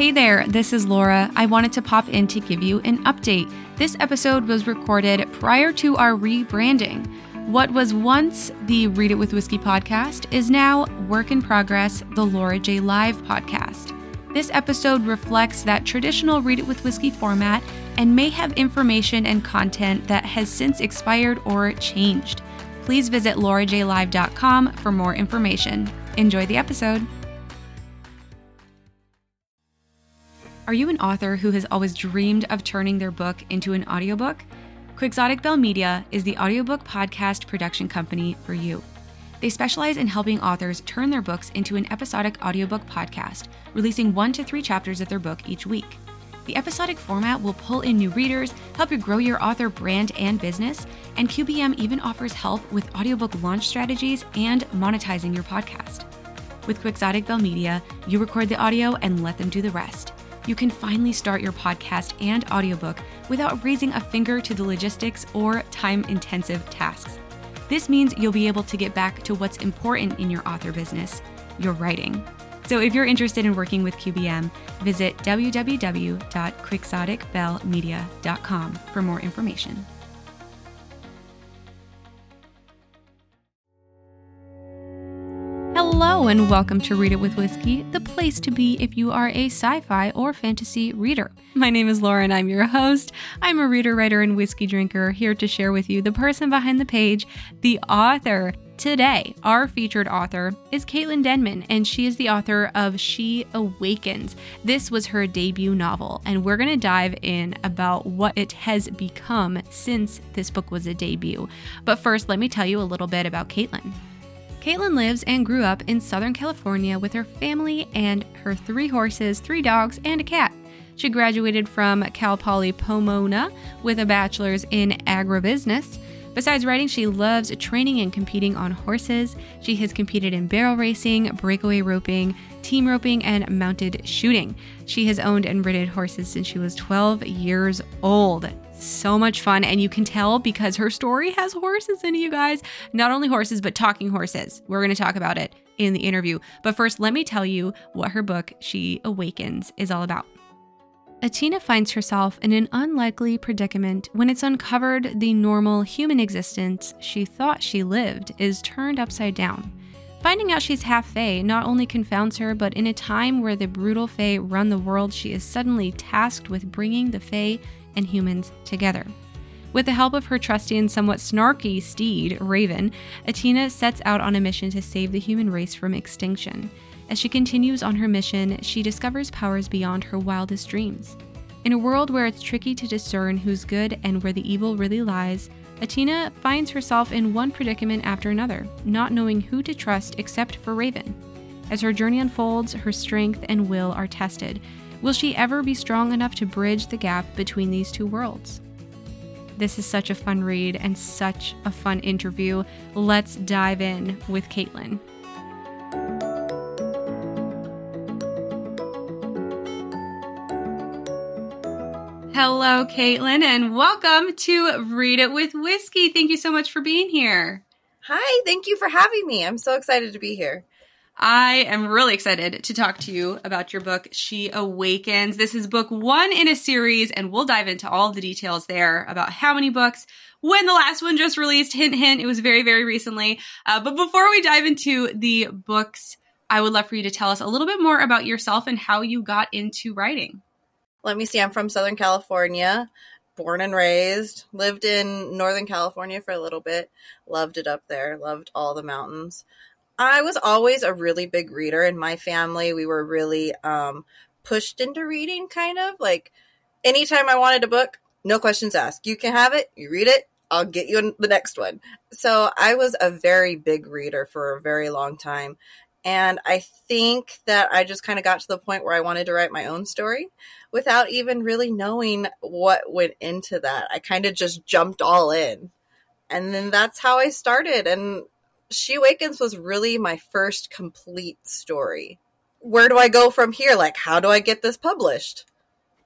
Hey there, this is Laura. I wanted to pop in to give you an update. This episode was recorded prior to our rebranding. What was once the Read It with Whiskey podcast is now Work in Progress, the Laura Jay Live podcast. This episode reflects that traditional Read It with Whiskey format and may have information and content that has since expired or changed. Please visit laurajaylive.com for more information. Enjoy the episode. Are you an author who has always dreamed of turning their book into an audiobook? Quixotic Belle Media is the audiobook podcast production company for you. They specialize in helping authors turn their books into an episodic audiobook podcast, releasing one to three chapters of their book each week. The episodic format will pull in new readers, help you grow your author brand and business, and QBM even offers help with audiobook launch strategies and monetizing your podcast. With Quixotic Belle Media, you record the audio and let them do the rest you can finally start your podcast and audiobook without raising a finger to the logistics or time intensive tasks. This means you'll be able to get back to what's important in your author business your writing. So if you're interested in working with QBM, visit www.quixoticbellemedia.com for more information. Hello, and welcome to Read It with Whiskey, the place to be if you are a sci fi or fantasy reader. My name is Laura, and I'm your host. I'm a reader, writer, and whiskey drinker here to share with you the person behind the page, the author. Today, our featured author is Caitlin Denman, and she is the author of She Awakens. This was her debut novel, and we're going to dive in about what it has become since this book was a debut. But first, let me tell you a little bit about Caitlin. Caitlin lives and grew up in Southern California with her family and her three horses, three dogs, and a cat. She graduated from Cal Poly Pomona with a bachelor's in agribusiness. Besides writing, she loves training and competing on horses. She has competed in barrel racing, breakaway roping, team roping, and mounted shooting. She has owned and ridden horses since she was 12 years old so much fun. And you can tell because her story has horses in it, you guys. Not only horses, but talking horses. We're going to talk about it in the interview. But first, let me tell you what her book, She Awakens, is all about. Atina finds herself in an unlikely predicament when it's uncovered the normal human existence she thought she lived is turned upside down. Finding out she's half Fae not only confounds her, but in a time where the brutal Fae run the world, she is suddenly tasked with bringing the Fae and humans together. With the help of her trusty and somewhat snarky steed, Raven, Atina sets out on a mission to save the human race from extinction. As she continues on her mission, she discovers powers beyond her wildest dreams. In a world where it's tricky to discern who's good and where the evil really lies, Atina finds herself in one predicament after another, not knowing who to trust except for Raven. As her journey unfolds, her strength and will are tested, Will she ever be strong enough to bridge the gap between these two worlds? This is such a fun read and such a fun interview. Let's dive in with Caitlin. Hello, Caitlin, and welcome to Read It with Whiskey. Thank you so much for being here. Hi, thank you for having me. I'm so excited to be here. I am really excited to talk to you about your book, She Awakens. This is book one in a series, and we'll dive into all the details there about how many books, when the last one just released. Hint, hint, it was very, very recently. Uh, but before we dive into the books, I would love for you to tell us a little bit more about yourself and how you got into writing. Let me see, I'm from Southern California born and raised, lived in Northern California for a little bit, loved it up there, loved all the mountains. I was always a really big reader in my family. We were really um, pushed into reading, kind of like anytime I wanted a book, no questions asked. You can have it, you read it, I'll get you the next one. So I was a very big reader for a very long time. And I think that I just kind of got to the point where I wanted to write my own story without even really knowing what went into that. I kind of just jumped all in. And then that's how I started. And she Awakens was really my first complete story. Where do I go from here? Like, how do I get this published?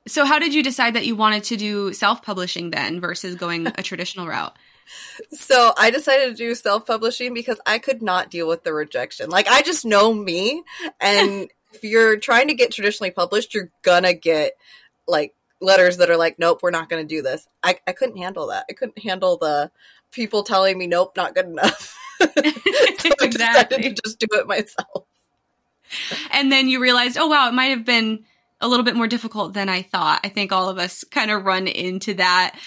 So, how did you decide that you wanted to do self publishing then versus going a traditional route? So, I decided to do self publishing because I could not deal with the rejection. Like, I just know me. And if you're trying to get traditionally published, you're gonna get like letters that are like, nope, we're not gonna do this. I, I couldn't handle that. I couldn't handle the people telling me, nope, not good enough. so I decided to just do it myself. And then you realized, oh wow, it might have been a little bit more difficult than I thought. I think all of us kind of run into that.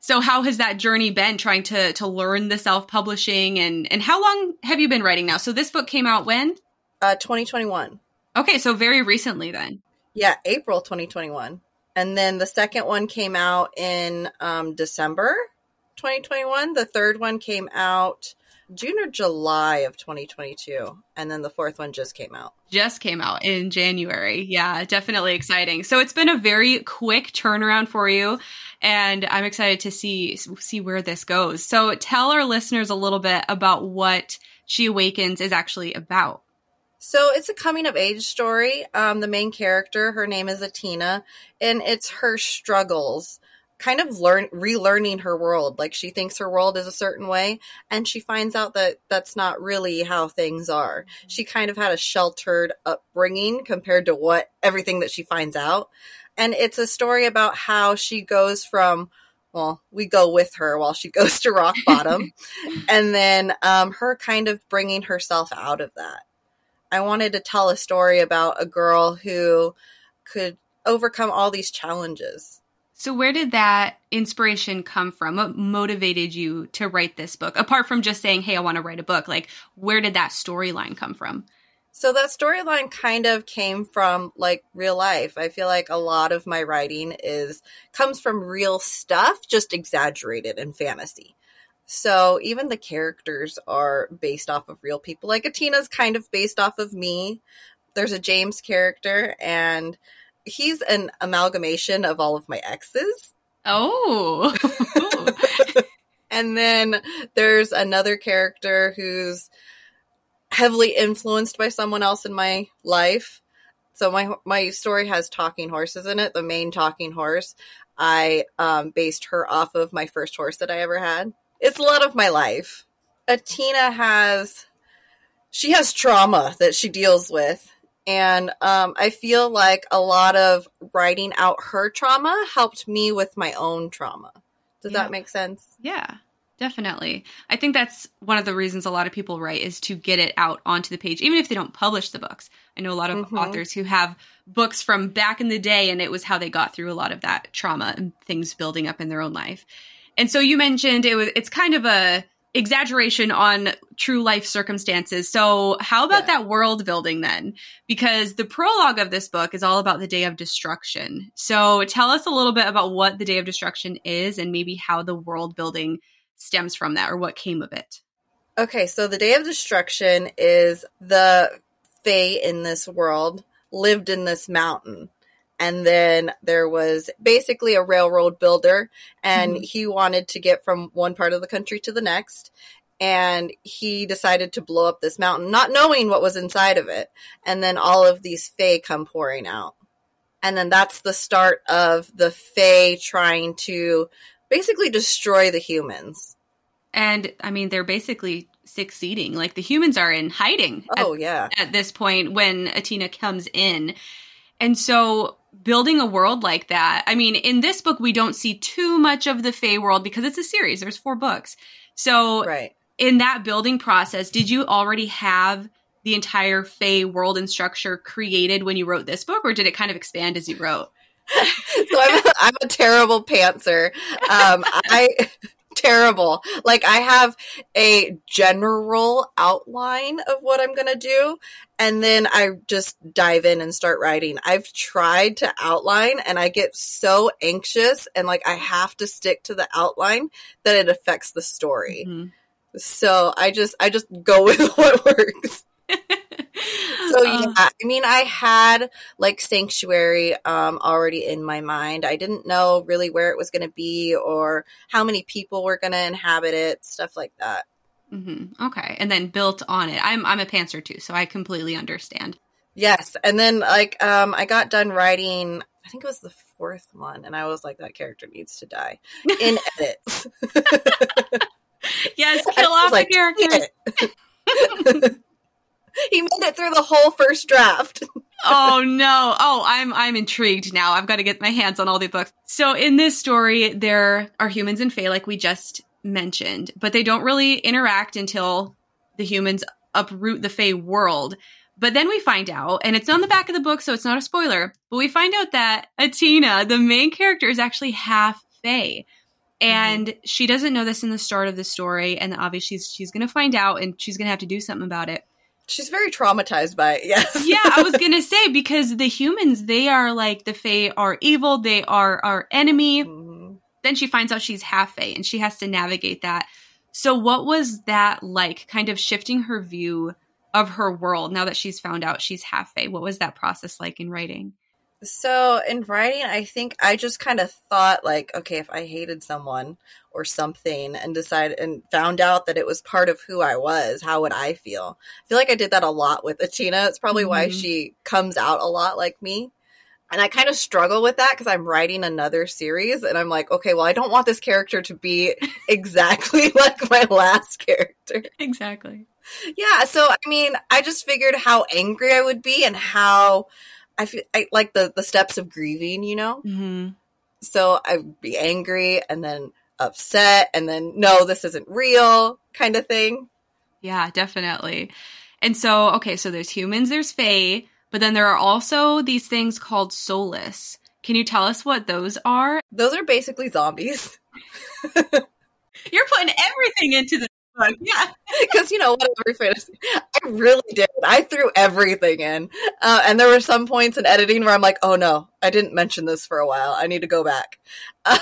So how has that journey been trying to to learn the self-publishing and and how long have you been writing now? So this book came out when? Uh 2021. Okay, so very recently then. Yeah, April 2021. And then the second one came out in um, December 2021. The third one came out June or July of 2022. And then the fourth one just came out. Just came out in January. Yeah, definitely exciting. So it's been a very quick turnaround for you and I'm excited to see see where this goes. So tell our listeners a little bit about what She Awakens is actually about. So it's a coming of age story. Um, the main character, her name is Atina, and it's her struggles kind of learn relearning her world. Like she thinks her world is a certain way, and she finds out that that's not really how things are. She kind of had a sheltered upbringing compared to what everything that she finds out. And it's a story about how she goes from well, we go with her while she goes to rock bottom, and then um, her kind of bringing herself out of that. I wanted to tell a story about a girl who could overcome all these challenges so, where did that inspiration come from? What motivated you to write this book? Apart from just saying, hey, I want to write a book, like, where did that storyline come from? So, that storyline kind of came from like real life. I feel like a lot of my writing is comes from real stuff, just exaggerated in fantasy. So, even the characters are based off of real people. Like, Atina's kind of based off of me. There's a James character, and he's an amalgamation of all of my exes. Oh. and then there's another character who's heavily influenced by someone else in my life. So my my story has talking horses in it. The main talking horse, I um, based her off of my first horse that I ever had. It's a lot of my life. Atina has she has trauma that she deals with and um, I feel like a lot of writing out her trauma helped me with my own trauma. Does yeah. that make sense? Yeah, definitely. I think that's one of the reasons a lot of people write is to get it out onto the page, even if they don't publish the books. I know a lot of mm-hmm. authors who have books from back in the day, and it was how they got through a lot of that trauma and things building up in their own life. And so you mentioned it was it's kind of a exaggeration on true life circumstances. So, how about yeah. that world building then? Because the prologue of this book is all about the day of destruction. So, tell us a little bit about what the day of destruction is and maybe how the world building stems from that or what came of it. Okay, so the day of destruction is the Fae in this world lived in this mountain and then there was basically a railroad builder and mm-hmm. he wanted to get from one part of the country to the next. And he decided to blow up this mountain not knowing what was inside of it. And then all of these fae come pouring out. And then that's the start of the fae trying to basically destroy the humans. And i mean they're basically succeeding. Like the humans are in hiding oh at, yeah. at this point when atina comes in. And so building a world like that. I mean, in this book, we don't see too much of the Fae world because it's a series. There's four books. So, right. in that building process, did you already have the entire Fae world and structure created when you wrote this book, or did it kind of expand as you wrote? so I'm a, I'm a terrible pantser. Um, I terrible. Like I have a general outline of what I'm going to do and then I just dive in and start writing. I've tried to outline and I get so anxious and like I have to stick to the outline that it affects the story. Mm-hmm. So I just I just go with what works. So yeah, uh, I mean, I had like Sanctuary um, already in my mind. I didn't know really where it was going to be or how many people were going to inhabit it, stuff like that. Mm-hmm. Okay, and then built on it. I'm I'm a pantser too, so I completely understand. Yes, and then like um, I got done writing. I think it was the fourth one, and I was like, that character needs to die in edits. yes, kill off like, the character. He made it through the whole first draft. oh no. Oh, I'm I'm intrigued now. I've got to get my hands on all the books. So in this story, there are humans and fae like we just mentioned, but they don't really interact until the humans uproot the fae world. But then we find out, and it's on the back of the book, so it's not a spoiler, but we find out that Atina, the main character, is actually half fae. And mm-hmm. she doesn't know this in the start of the story, and obviously she's, she's going to find out, and she's going to have to do something about it. She's very traumatized by it, yes. yeah, I was going to say, because the humans, they are like, the Fae are evil, they are our enemy. Mm-hmm. Then she finds out she's half Fae, and she has to navigate that. So, what was that like, kind of shifting her view of her world now that she's found out she's half Fae? What was that process like in writing? So in writing, I think I just kind of thought like, okay, if I hated someone or something and decided and found out that it was part of who I was, how would I feel? I feel like I did that a lot with Atina. It's probably mm-hmm. why she comes out a lot like me. And I kind of struggle with that because I'm writing another series and I'm like, okay, well, I don't want this character to be exactly like my last character. Exactly. Yeah. So, I mean, I just figured how angry I would be and how I feel I, like the the steps of grieving, you know. Mm-hmm. So I'd be angry and then upset and then no, this isn't real, kind of thing. Yeah, definitely. And so, okay, so there's humans, there's Fae, but then there are also these things called soulless. Can you tell us what those are? Those are basically zombies. You're putting everything into the book. Yeah. Because, you know, whatever fantasy. I really did. I threw everything in. Uh, and there were some points in editing where I'm like, oh no, I didn't mention this for a while. I need to go back.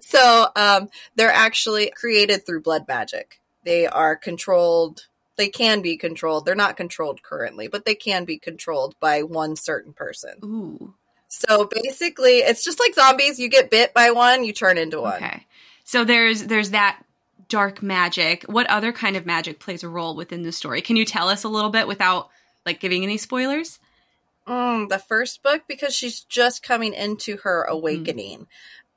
so um, they're actually created through blood magic. They are controlled. They can be controlled. They're not controlled currently, but they can be controlled by one certain person. Ooh. So basically, it's just like zombies. You get bit by one, you turn into one. Okay. So there's there's that dark magic. What other kind of magic plays a role within the story? Can you tell us a little bit without like giving any spoilers? Mm, the first book because she's just coming into her mm-hmm. awakening. Mm-hmm.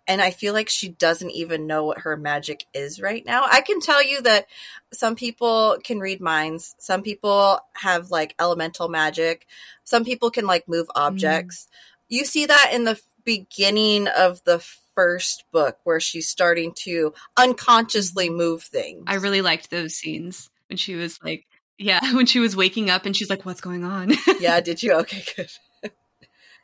And I feel like she doesn't even know what her magic is right now. I can tell you that some people can read minds. Some people have like elemental magic. Some people can like move mm-hmm. objects. Mm-hmm. You see that in the beginning of the first book where she's starting to unconsciously move things. I really liked those scenes when she was like, yeah, when she was waking up and she's like, what's going on? yeah, did you? Okay, good.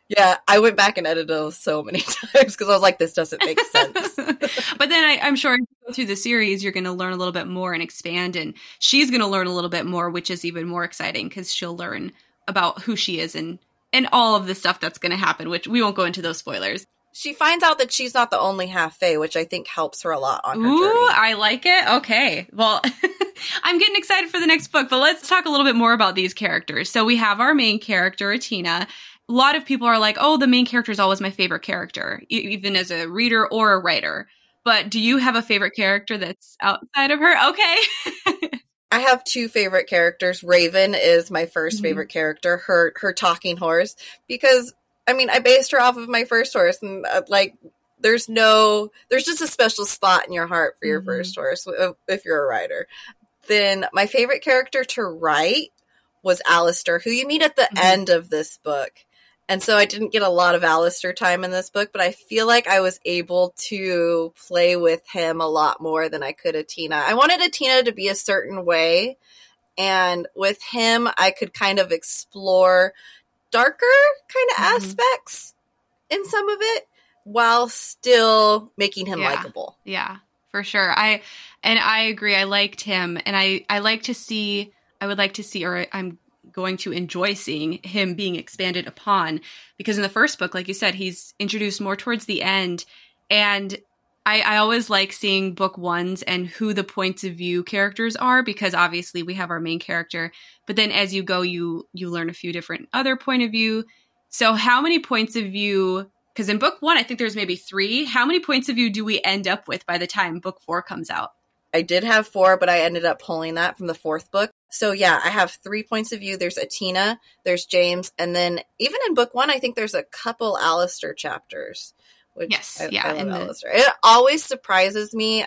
yeah, I went back and edited those so many times because I was like, this doesn't make sense. but then I, am sure as you go through the series, you're going to learn a little bit more and expand, and she's going to learn a little bit more, which is even more exciting because she'll learn about who she is and and all of the stuff that's going to happen, which we won't go into those spoilers she finds out that she's not the only half fae, which I think helps her a lot on her Ooh, journey. I like it. Okay. Well, I'm getting excited for the next book, but let's talk a little bit more about these characters. So we have our main character, Atina. A lot of people are like, oh, the main character is always my favorite character, even as a reader or a writer. But do you have a favorite character that's outside of her? Okay. I have two favorite characters. Raven is my 1st mm-hmm. favorite character, her her talking horse, because I mean, I based her off of my first horse, and uh, like, there's no, there's just a special spot in your heart for your mm-hmm. first horse if you're a rider. Then my favorite character to write was Alistair, who you meet at the mm-hmm. end of this book. And so I didn't get a lot of Alistair time in this book, but I feel like I was able to play with him a lot more than I could Atina. I wanted Atina to be a certain way. And with him, I could kind of explore darker kind of mm-hmm. aspects in some of it while still making him yeah. likable. Yeah, for sure. I and I agree. I liked him and I I like to see I would like to see or I'm going to enjoy seeing him being expanded upon because in the first book like you said he's introduced more towards the end and I, I always like seeing book ones and who the points of view characters are because obviously we have our main character, but then as you go, you you learn a few different other point of view. So how many points of view? Because in book one, I think there's maybe three. How many points of view do we end up with by the time book four comes out? I did have four, but I ended up pulling that from the fourth book. So yeah, I have three points of view. There's Atina, there's James, and then even in book one, I think there's a couple Alistair chapters. Which yes, I, yeah. I the- it always surprises me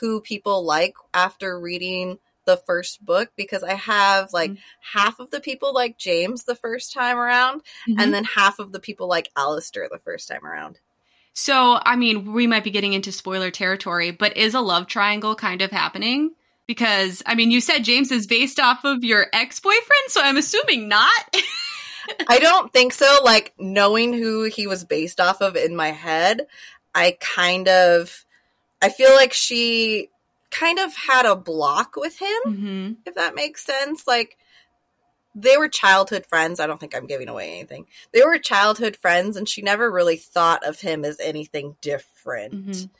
who people like after reading the first book because I have like Mm-hmm. half of the people like James the first time around, Mhm. and then half of the people like Alistair the first time around. So, I mean, we might be getting into spoiler territory, but is a love triangle kind of happening? Because, I mean, you said James is based off of your ex boyfriend, so I'm assuming not. I don't think so. Like knowing who he was based off of in my head, I kind of I feel like she kind of had a block with him, mm-hmm. if that makes sense. Like they were childhood friends. I don't think I'm giving away anything. They were childhood friends and she never really thought of him as anything different. Mhm.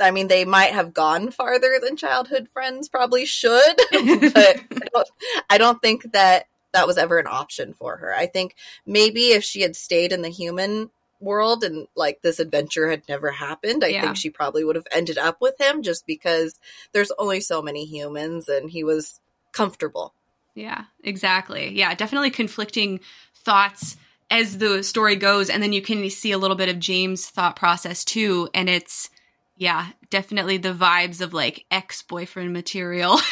I mean, they might have gone farther than childhood friends probably should, but I don't, I don't think that that was ever an option for her. I think maybe if she had stayed in the human world and like this adventure had never happened, I Yeah. think she probably would have ended up with him just because there's only so many humans and he was comfortable. Yeah, exactly. Yeah, definitely conflicting thoughts as the story goes. And then you can see a little bit of James' thought process too. And it's, yeah, definitely the vibes of like ex boyfriend material.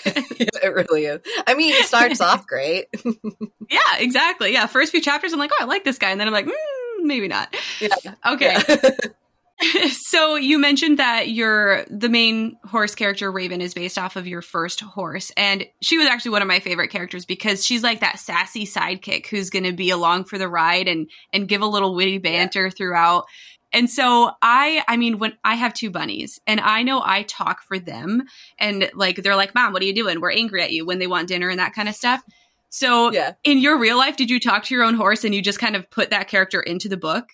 it really is. I mean, it starts off great. yeah, exactly. Yeah, first few chapters, I'm like, oh, I like this guy. And then I'm like, mm, maybe not. Yeah. Okay. Yeah. so you mentioned that your the main horse character Raven is based off of your first horse and she was actually one of my favorite characters because she's like that sassy sidekick who's going to be along for the ride and and give a little witty banter throughout. And so I I mean when I have two bunnies and I know I talk for them and like they're like mom what are you doing? We're angry at you when they want dinner and that kind of stuff. So yeah. in your real life did you talk to your own horse and you just kind of put that character into the book?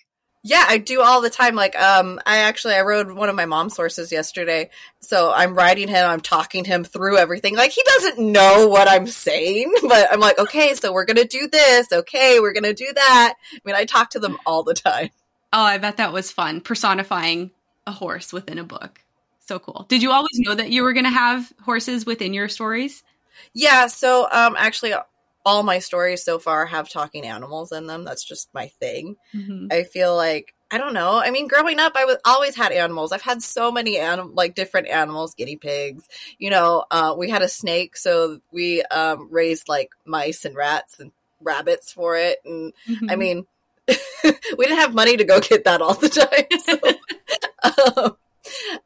Yeah, I do all the time. Like, um, I actually I rode one of my mom's horses yesterday, so I'm riding him. I'm talking him through everything. Like, he doesn't know what I'm saying, but I'm like, okay, so we're gonna do this. Okay, we're gonna do that. I mean, I talk to them all the time. Oh, I bet that was fun personifying a horse within a book. So cool. Did you always know that you were going to have horses within your stories? Yeah. So, um, actually, all my stories so far have talking animals in them. That's just my thing. Mm-hmm. I feel like I don't know. I mean, growing up, I was always had animals. I've had so many anim- like different animals, guinea pigs. You know, uh, we had a snake, so we um, raised like mice and rats and rabbits for it. And Mm-hmm. I mean, we didn't have money to go get that all the time. So, um,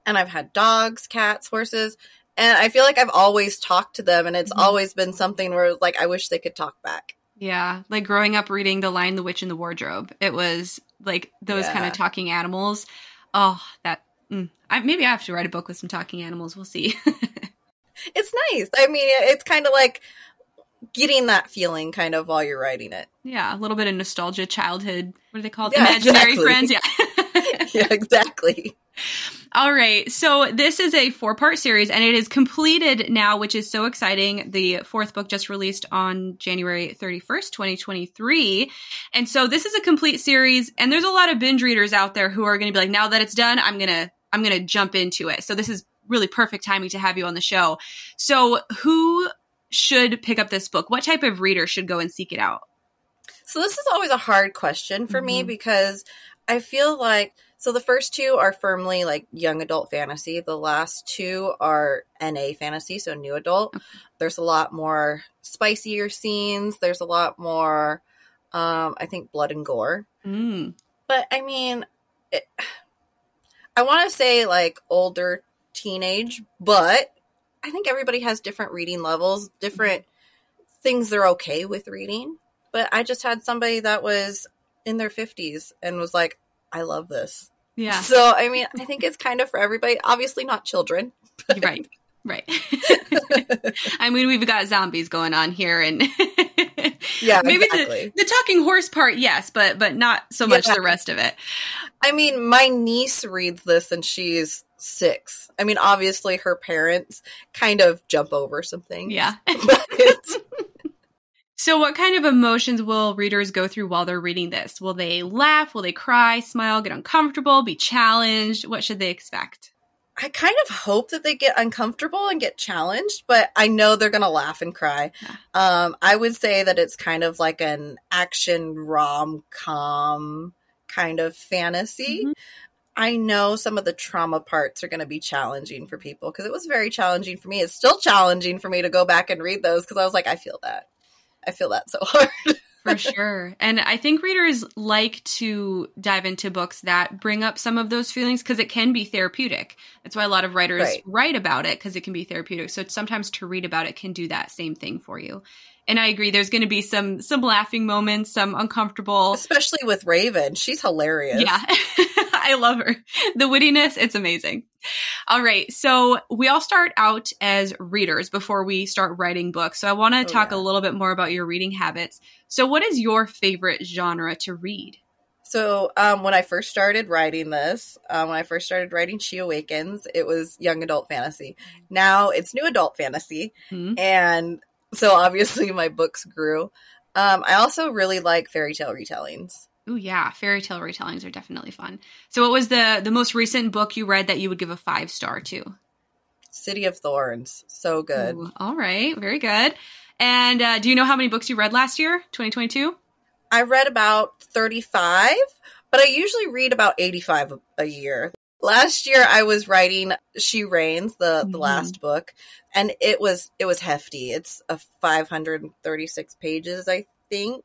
and I've had dogs, cats, horses. And I feel like I've always talked to them, and it's Mhm. always been something where, like, I wish they could talk back. yeah, like growing up reading The Lion, the Witch, and the Wardrobe, it was like those kind of talking animals. Oh, that. Mm, I, maybe I have to write a book with some talking animals. We'll see. It's nice. I mean, it's kind of like getting that feeling kind of while you're writing it. yeah, a little bit of nostalgia, childhood. What are they called? Yeah, Imaginary exactly. friends. Yeah. yeah, exactly. All right. So this is a four part series and it is completed now, which is so exciting. The fourth book just released on January 31st, 2023. And so this is a complete series and there's a lot of binge readers out there who are going to be like, now that it's done, I'm going to, I'm going to jump into it. So this is really perfect timing to have you on the show. So who should pick up this book? What type of reader should go and seek it out? So this is always a hard question for me Mhm. because I feel like so the first two are firmly like young adult fantasy. The last two are NA fantasy, so new adult. There's a lot more spicier scenes. There's a lot more um I think blood and gore. Mm. But I mean it, I want to say like older teenage, but I think everybody has different reading levels, different mm-hmm. things they're okay with reading. But I just had somebody that was in their 50s and was like, I love this. Yeah. So, I mean, I think it's kind of for everybody. Obviously, not children. right. Right. I mean, we've got zombies going on here and Yeah, maybe exactly. the, the talking horse part, yes, but but not so much Yeah. the rest of it. I mean, my niece reads this and she's six. I mean, obviously, her parents kind of jump over something. Yeah. So what kind of emotions will readers go through while they're reading this? Will they laugh? Will they cry, smile, get uncomfortable, be challenged? What should they expect? I kind of hope that they get uncomfortable and get challenged, but I know they're going to laugh and cry. Um, I would say that it's kind of like an action rom com kind of fantasy. Mhm. I know some of the trauma parts are going to be challenging for people because it was very challenging for me. It's still challenging for me to go back and read those because I was like, I feel that. I feel that so hard. For sure. And I think readers like to dive into books that bring up some of those feelings because it can be therapeutic. That's why a lot of writers Right. write about it because it can be therapeutic. So sometimes to read about it can do that same thing for you. And I agree there's going to be some some laughing moments, some uncomfortable Especially with Raven. She's hilarious. Yeah. I love her. The wittiness, it's amazing. All right. So we all start out as readers before we start writing books. So I want to Oh, talk yeah. a little bit more about your reading habits. So what is your favorite genre to read? So um, when I first started writing this, um, when I first started writing She Awakens, it was young adult fantasy. Now it's new adult fantasy, Hmm? and so obviously my books grew. Um, I also really like fairy tale retellings. Ooh, yeah. Fairy tale retellings are definitely fun. So what was the the most recent book you read that you would give a five star to? City of Thorns, so good. Ooh, all right. Very good. And uh, do you know how many books you read last year, 2022? I read about 35, but I usually read about 85 a, a year. Last year I was writing She Reigns, the, the Mhm. last book, and it was it was hefty. It's a 536 pages, I think.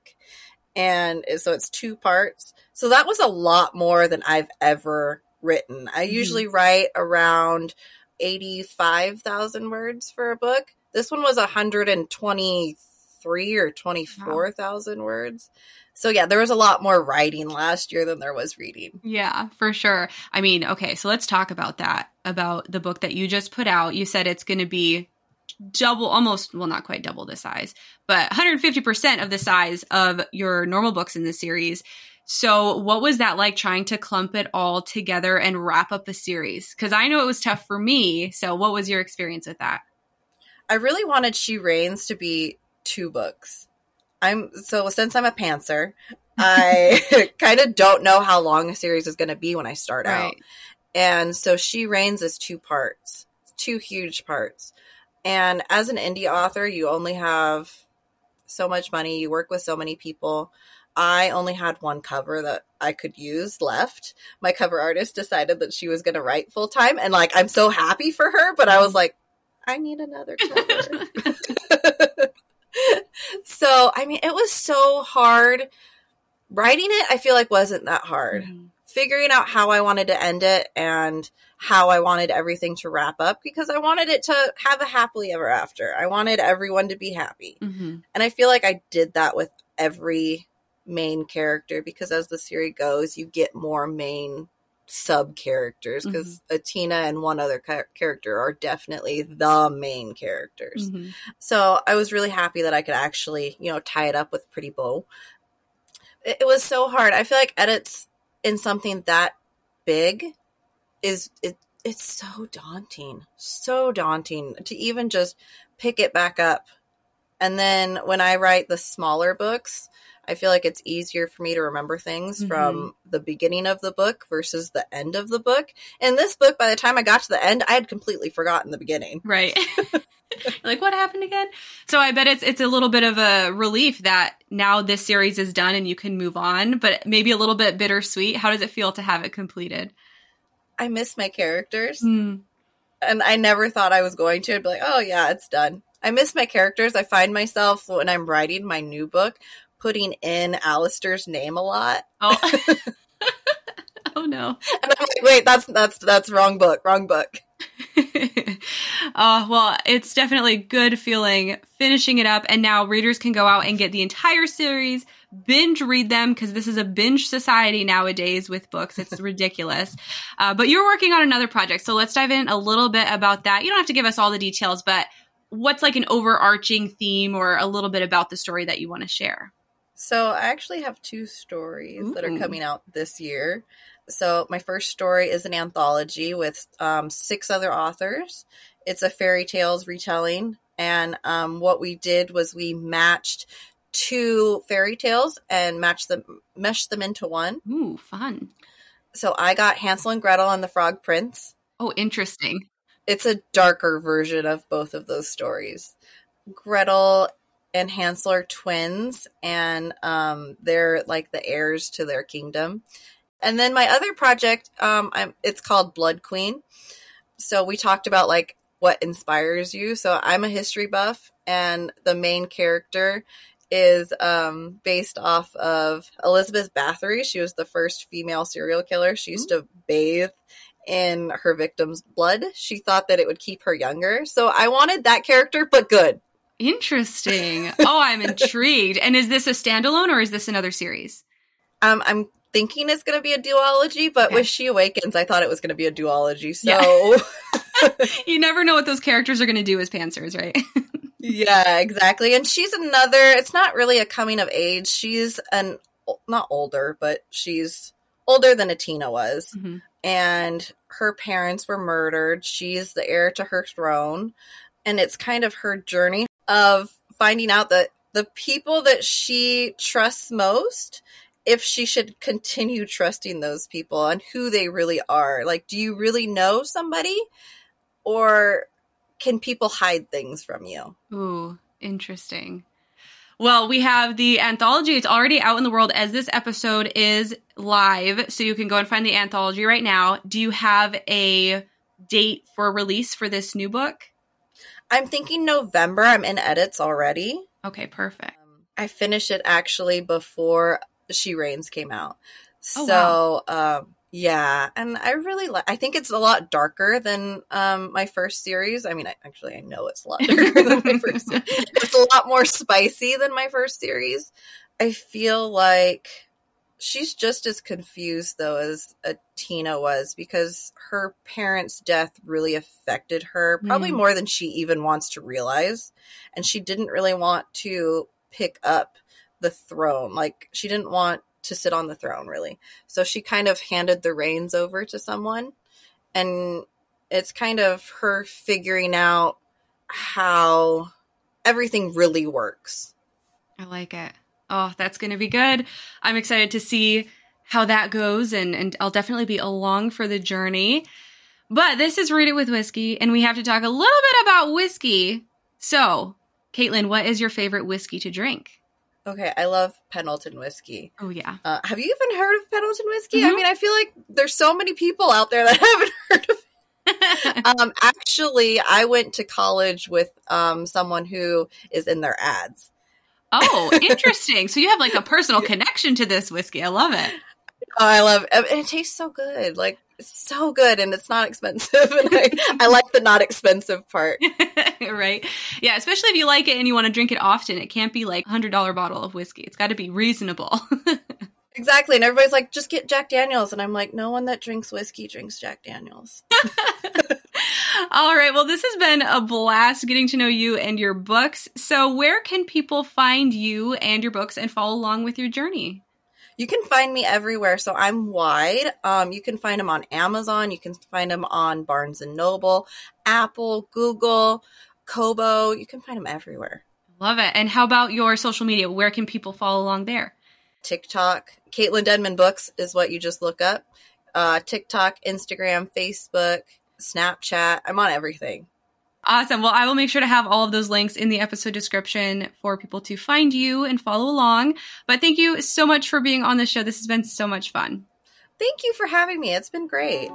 And so it's two parts. So that was a lot more than I've ever written. I Mhm. usually write around 85,000 words for a book. This one was 123 or 24,000 words. So yeah, there was a lot more writing last year than there was reading. Yeah, for sure. I mean, okay, so let's talk about that, about the book that you just put out. You said it's going to be double, almost, well, not quite double the size, but 150% of the size of your normal books in the series. So, what was that like trying to clump it all together and wrap up a series? Because I know it was tough for me. So, what was your experience with that? I really wanted She Reigns to be two books. I'm so since I'm a pantser, I kind of don't know how long a series is going to be when I start out. And so She Reigns is two parts, two huge parts. And as an indie author, you only have so much money, you work with so many people. I only had one cover that I could use left. My cover artist decided that she was going to write full time. And like, I'm so happy for her, but I was like, I need another cover. so, I mean, it was so hard. Writing it, I feel like wasn't that hard Mhm. Figuring out how I wanted to end it and how I wanted everything to wrap up because I wanted it to have a happily ever after. I wanted everyone to be happy. Mhm. And I feel like I did that with every main character because as the series goes, you get more main sub characters because Atina and one other char- character are definitely the main characters. Mhm. So I was really happy that I could actually, you know, tie it up with pretty bow. It, it was so hard. I feel like edits in something that big is it it's so daunting. So daunting to even just pick it back up. And then when I write the smaller books, I feel like it's easier for me to remember things Mhm. from the beginning of the book versus the end of the book. In this book, by the time I got to the end, I had completely forgotten the beginning. Right. like what happened again? So I bet it's it's a little bit of a relief that now this series is done and you can move on, but maybe a little bit bittersweet. How does it feel to have it completed? I miss my characters. Mm. and I never thought I was going to. I'd be like, oh yeah, it's done. I miss my characters. I find myself when I'm writing my new book putting in Alistair's name a lot, Oh. oh no. and I'm like, wait, that's that's that's wrong book, wrong book. Oh, well, it's definitely good feeling finishing it up. And now readers can go out and get the entire series, binge read them, because this is a binge society nowadays with books. It's ridiculous. Uh, but you're working on another project. So let's dive in a little bit about that. You don't have to give us all the details, but what's like an overarching theme or a little bit about the story that you want to share? So I actually have two stories that are coming out this year. So my first story is an anthology with um, six other authors. It's a fairy tales retelling, and um, what we did was we matched two fairy tales and matched them, meshed them into one. Ooh, fun. So I got Hansel and Gretel and the Frog Prince. Oh, interesting. It's a darker version of both of those stories. Gretel and Hansel are twins, and um, they're like the heirs to their kingdom. And then my other project, um, I'm, it's called Blood Queen. So we talked about like what inspires you. So I'm a history buff, and the main character is um, based off of Elizabeth Bathory. She was the first female serial killer. She used to bathe in her victim's blood. She thought that it would keep her younger. So I wanted that character, but good. Interesting. oh, I'm intrigued. And is this a standalone or is this another series? Um, I'm thinking it's going to be a duology, but with She Awakens, I thought it was going to be a duology. So yeah. you never know what those characters are going to do as pantsers, right? yeah, exactly. And she's another. It's not really a coming of age. She's an not older, but she's older than Atina was, mm-hmm. and her parents were murdered. She's the heir to her throne, and it's kind of her journey of finding out that the people that she trusts most if she should continue trusting those people and who they really are. Like, do you really know somebody? Or can people hide things from you? Ooh, interesting. Well, we have the anthology. It's already out in the world as this episode is live. So you can go and find the anthology right now. Do you have a date for release for this new book? I'm thinking November. I'm in edits already. Okay, perfect. Um, I finished it actually before she Reigns came out. Oh, so wow. um, yeah, and I really like. I think it's a lot darker than um, my first series. I mean, I, actually, I know it's a lot darker than my first. Series. It's a lot more spicy than my first series. I feel like she's just as confused though as Tina was because her parents' death really affected her, probably mm. more than she even wants to realize, and she didn't really want to pick up the throne. Like she didn't want to sit on the throne really. So she kind of handed the reins over to someone and it's kind of her figuring out how everything really works. I like it. Oh, that's going to be good. I'm excited to see how that goes and and I'll definitely be along for the journey. But this is Read It with Whiskey and we have to talk a little bit about whiskey. So, Caitlin, what is your favorite whiskey to drink? Okay, I love Pendleton whiskey. Oh yeah. Uh, have you even heard of Pendleton whiskey? Mm-hmm. I mean, I feel like there's so many people out there that haven't heard of it. um, actually, I went to college with um, someone who is in their ads. Oh, interesting. so you have like a personal connection to this whiskey. I love it. Oh, I love it. And it tastes so good. Like so good and it's not expensive. and I, I like the not expensive part. right. Yeah. Especially if you like it and you want to drink it often. It can't be like a $100 bottle of whiskey. It's got to be reasonable. exactly. And everybody's like, just get Jack Daniels. And I'm like, no one that drinks whiskey drinks Jack Daniels. All right. Well, this has been a blast getting to know you and your books. So, where can people find you and your books and follow along with your journey? You can find me everywhere. So I'm wide. Um, you can find them on Amazon. You can find them on Barnes and Noble, Apple, Google, Kobo. You can find them everywhere. Love it. And how about your social media? Where can people follow along there? TikTok. Caitlin Denman Books is what you just look up. Uh, TikTok, Instagram, Facebook, Snapchat. I'm on everything. Awesome. Well, I will make sure to have all of those links in the episode description for people to find you and follow along. But thank you so much for being on the show. This has been so much fun. Thank you for having me. It's been great.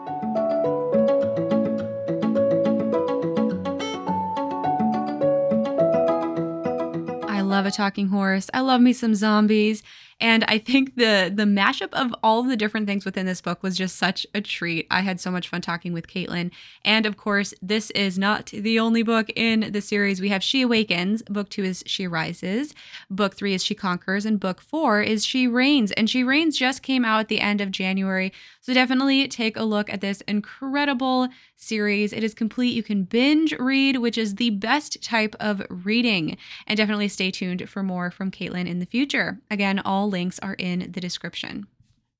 I love a talking horse. I love me some zombies. And I think the the mashup of all the different things within this book was just such a treat. I had so much fun talking with Caitlin. And of course, this is not the only book in the series. We have She Awakens, book two is She Rises, book three is She Conquers, and book four is She Reigns. And She Reigns just came out at the end of January. So definitely take a look at this incredible series. It is complete. You can binge read, which is the best type of reading. And definitely stay tuned for more from Caitlin in the future. Again, all links are in the description.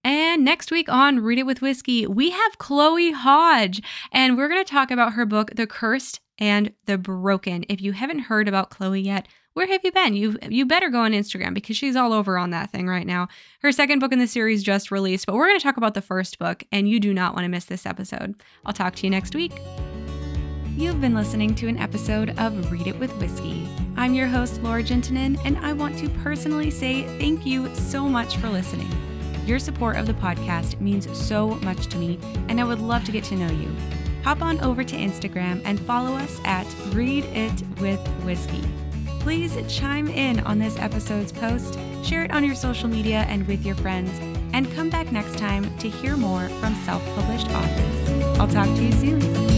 And next week on Read It with Whiskey, we have Chloe Hodge, and we're going to talk about her book, The Cursed and the Broken. If you haven't heard about Chloe yet, where have you been? You you better go on Instagram because she's all over on that thing right now. Her second book in the series just released, but we're going to talk about the first book, and you do not want to miss this episode. I'll talk to you next week. You've been listening to an episode of Read It with Whiskey. I'm your host, Laura Gentinen, and I want to personally say thank you so much for listening. Your support of the podcast means so much to me, and I would love to get to know you. Hop on over to Instagram and follow us at Read It with Whiskey. Please chime in on this episode's post, share it on your social media and with your friends, and come back next time to hear more from self published authors. I'll talk to you soon.